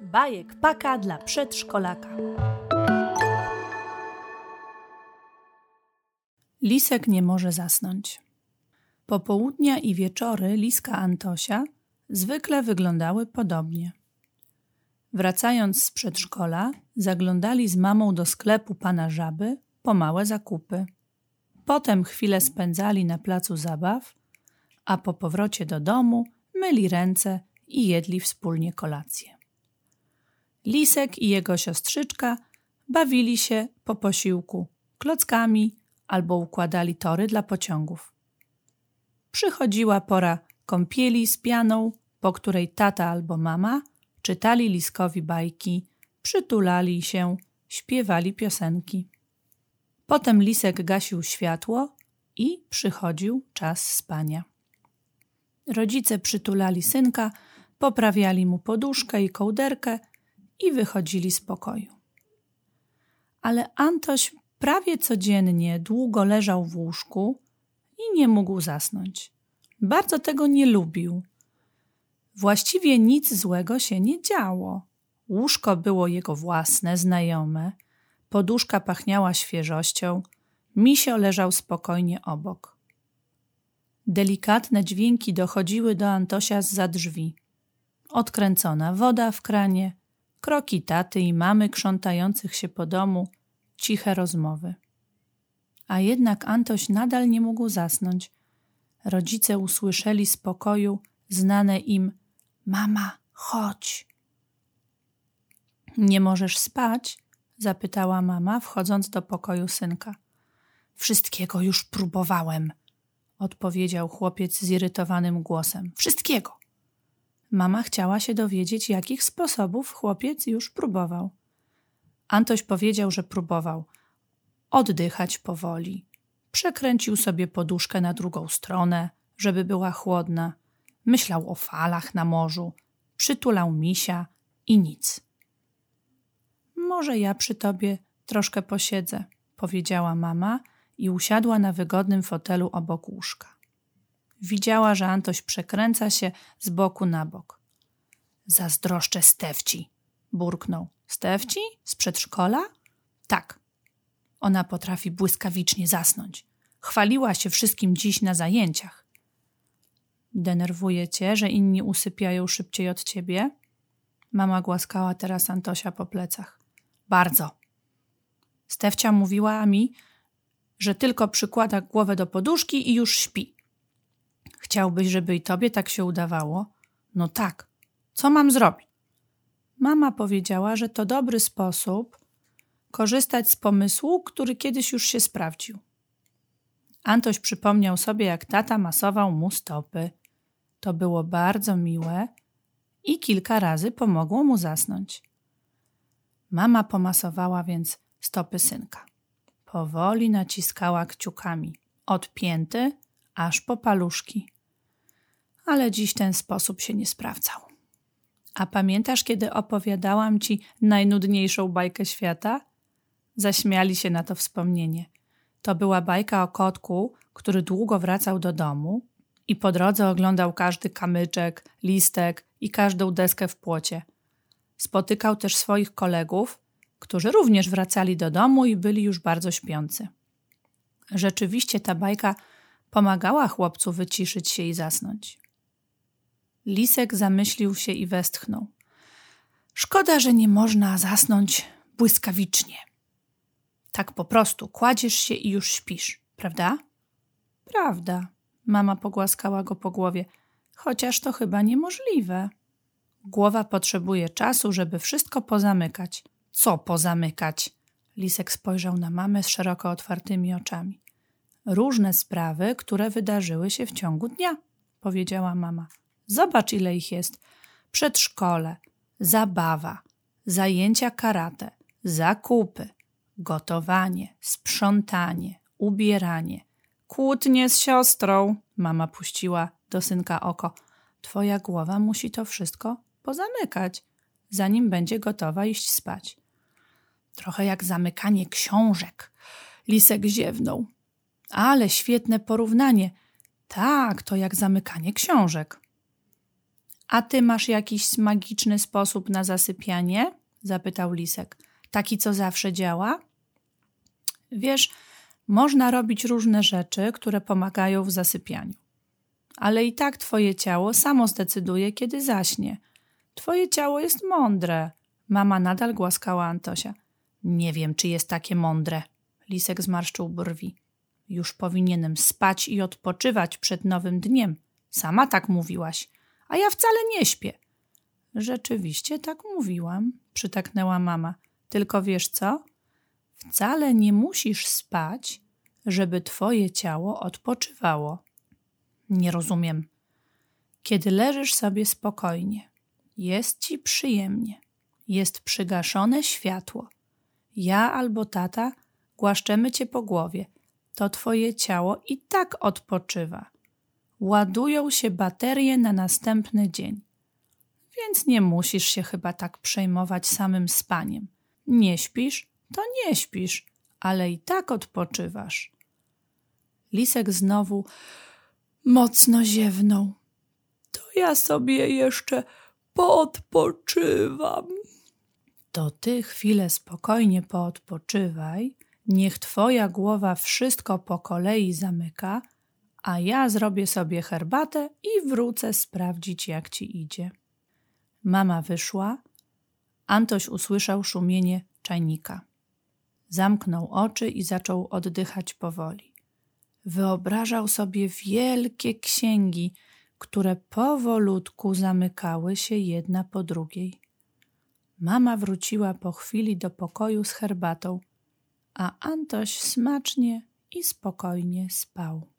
Bajek paka dla przedszkolaka. Lisek nie może zasnąć. Popołudnia i wieczory liska Antosia zwykle wyglądały podobnie. Wracając z przedszkola, zaglądali z mamą do sklepu pana żaby po małe zakupy. Potem chwilę spędzali na placu zabaw, a po powrocie do domu myli ręce i jedli wspólnie kolację. Lisek i jego siostrzyczka bawili się po posiłku klockami albo układali tory dla pociągów. Przychodziła pora kąpieli z pianą, po której tata albo mama czytali Liskowi bajki, przytulali się, śpiewali piosenki. Potem Lisek gasił światło i przychodził czas spania. Rodzice przytulali synka, poprawiali mu poduszkę i kołderkę i wychodzili z pokoju. Ale Antoś prawie codziennie długo leżał w łóżku i nie mógł zasnąć. Bardzo tego nie lubił. Właściwie nic złego się nie działo. Łóżko było jego własne, znajome, poduszka pachniała świeżością, misio leżał spokojnie obok. Delikatne dźwięki dochodziły do Antosia z za drzwi. Odkręcona woda w kranie, kroki taty i mamy krzątających się po domu, ciche rozmowy. A jednak Antoś nadal nie mógł zasnąć. Rodzice usłyszeli z pokoju znane im Mama, chodź. Nie możesz spać? zapytała mama, wchodząc do pokoju synka. Wszystkiego już próbowałem, odpowiedział chłopiec zirytowanym głosem. Wszystkiego. Mama chciała się dowiedzieć, jakich sposobów chłopiec już próbował. Antoś powiedział, że próbował oddychać powoli. Przekręcił sobie poduszkę na drugą stronę, żeby była chłodna. Myślał o falach na morzu, przytulał misia i nic. Może ja przy tobie troszkę posiedzę, powiedziała mama i usiadła na wygodnym fotelu obok łóżka. Widziała, że Antoś przekręca się z boku na bok. Zazdroszczę Stefci, burknął. Stefci? Z przedszkola? Tak. Ona potrafi błyskawicznie zasnąć. Chwaliła się wszystkim dziś na zajęciach. Denerwuje cię, że inni usypiają szybciej od ciebie? Mama głaskała teraz Antosia po plecach. Bardzo. Stefcia mówiła mi, że tylko przykłada głowę do poduszki i już śpi. Chciałbyś, żeby i tobie tak się udawało? No tak. Co mam zrobić? Mama powiedziała, że to dobry sposób korzystać z pomysłu, który kiedyś już się sprawdził. Antoś przypomniał sobie, jak tata masował mu stopy. To było bardzo miłe i kilka razy pomogło mu zasnąć. Mama pomasowała więc stopy synka. Powoli naciskała kciukami, od pięty aż po paluszki. Ale dziś ten sposób się nie sprawdzał. A pamiętasz, kiedy opowiadałam ci najnudniejszą bajkę świata? Zaśmiali się na to wspomnienie. To była bajka o kotku, który długo wracał do domu i po drodze oglądał każdy kamyczek, listek i każdą deskę w płocie. Spotykał też swoich kolegów, którzy również wracali do domu i byli już bardzo śpiący. Rzeczywiście ta bajka pomagała chłopcu wyciszyć się i zasnąć. Lisek zamyślił się i westchnął. Szkoda, że nie można zasnąć błyskawicznie. Tak po prostu kładziesz się i już śpisz, prawda? Prawda. Mama pogłaskała go po głowie, chociaż to chyba niemożliwe. Głowa potrzebuje czasu, żeby wszystko pozamykać. Co pozamykać? Lisek spojrzał na mamę z szeroko otwartymi oczami. Różne sprawy, które wydarzyły się w ciągu dnia, powiedziała mama. Zobacz, ile ich jest. Przedszkole, zabawa, zajęcia karate, zakupy, gotowanie, sprzątanie, ubieranie, kłótnie z siostrą. Mama puściła do synka oko. Twoja głowa musi to wszystko pozamykać, zanim będzie gotowa iść spać. Trochę jak zamykanie książek. Lisek ziewnął. Ale świetne porównanie. Tak, to jak zamykanie książek. A ty masz jakiś magiczny sposób na zasypianie? zapytał Lisek. Taki, co zawsze działa? Wiesz, można robić różne rzeczy, które pomagają w zasypianiu. Ale i tak twoje ciało samo zdecyduje, kiedy zaśnie. Twoje ciało jest mądre. Mama nadal głaskała Antosia. Nie wiem, czy jest takie mądre. Lisek zmarszczył brwi. Już powinienem spać i odpoczywać przed nowym dniem. Sama tak mówiłaś, a ja wcale nie śpię. Rzeczywiście tak mówiłam, przytaknęła mama. Tylko wiesz co? Wcale nie musisz spać, żeby twoje ciało odpoczywało. Nie rozumiem. Kiedy leżysz sobie spokojnie, jest ci przyjemnie, jest przygaszone światło. Ja albo tata głaszczemy cię po głowie. To twoje ciało i tak odpoczywa. Ładują się baterie na następny dzień. Więc nie musisz się chyba tak przejmować samym spaniem. Nie śpisz, to nie śpisz, ale i tak odpoczywasz. Lisek znowu mocno ziewnął. To ja sobie jeszcze poodpoczywam. To ty chwilę spokojnie poodpoczywaj, niech twoja głowa wszystko po kolei zamyka, a ja zrobię sobie herbatę i wrócę sprawdzić, jak ci idzie. Mama wyszła. Antoś usłyszał szumienie czajnika. Zamknął oczy i zaczął oddychać powoli. Wyobrażał sobie wielkie księgi, które powolutku zamykały się jedna po drugiej. Mama wróciła po chwili do pokoju z herbatą, a Antoś smacznie i spokojnie spał.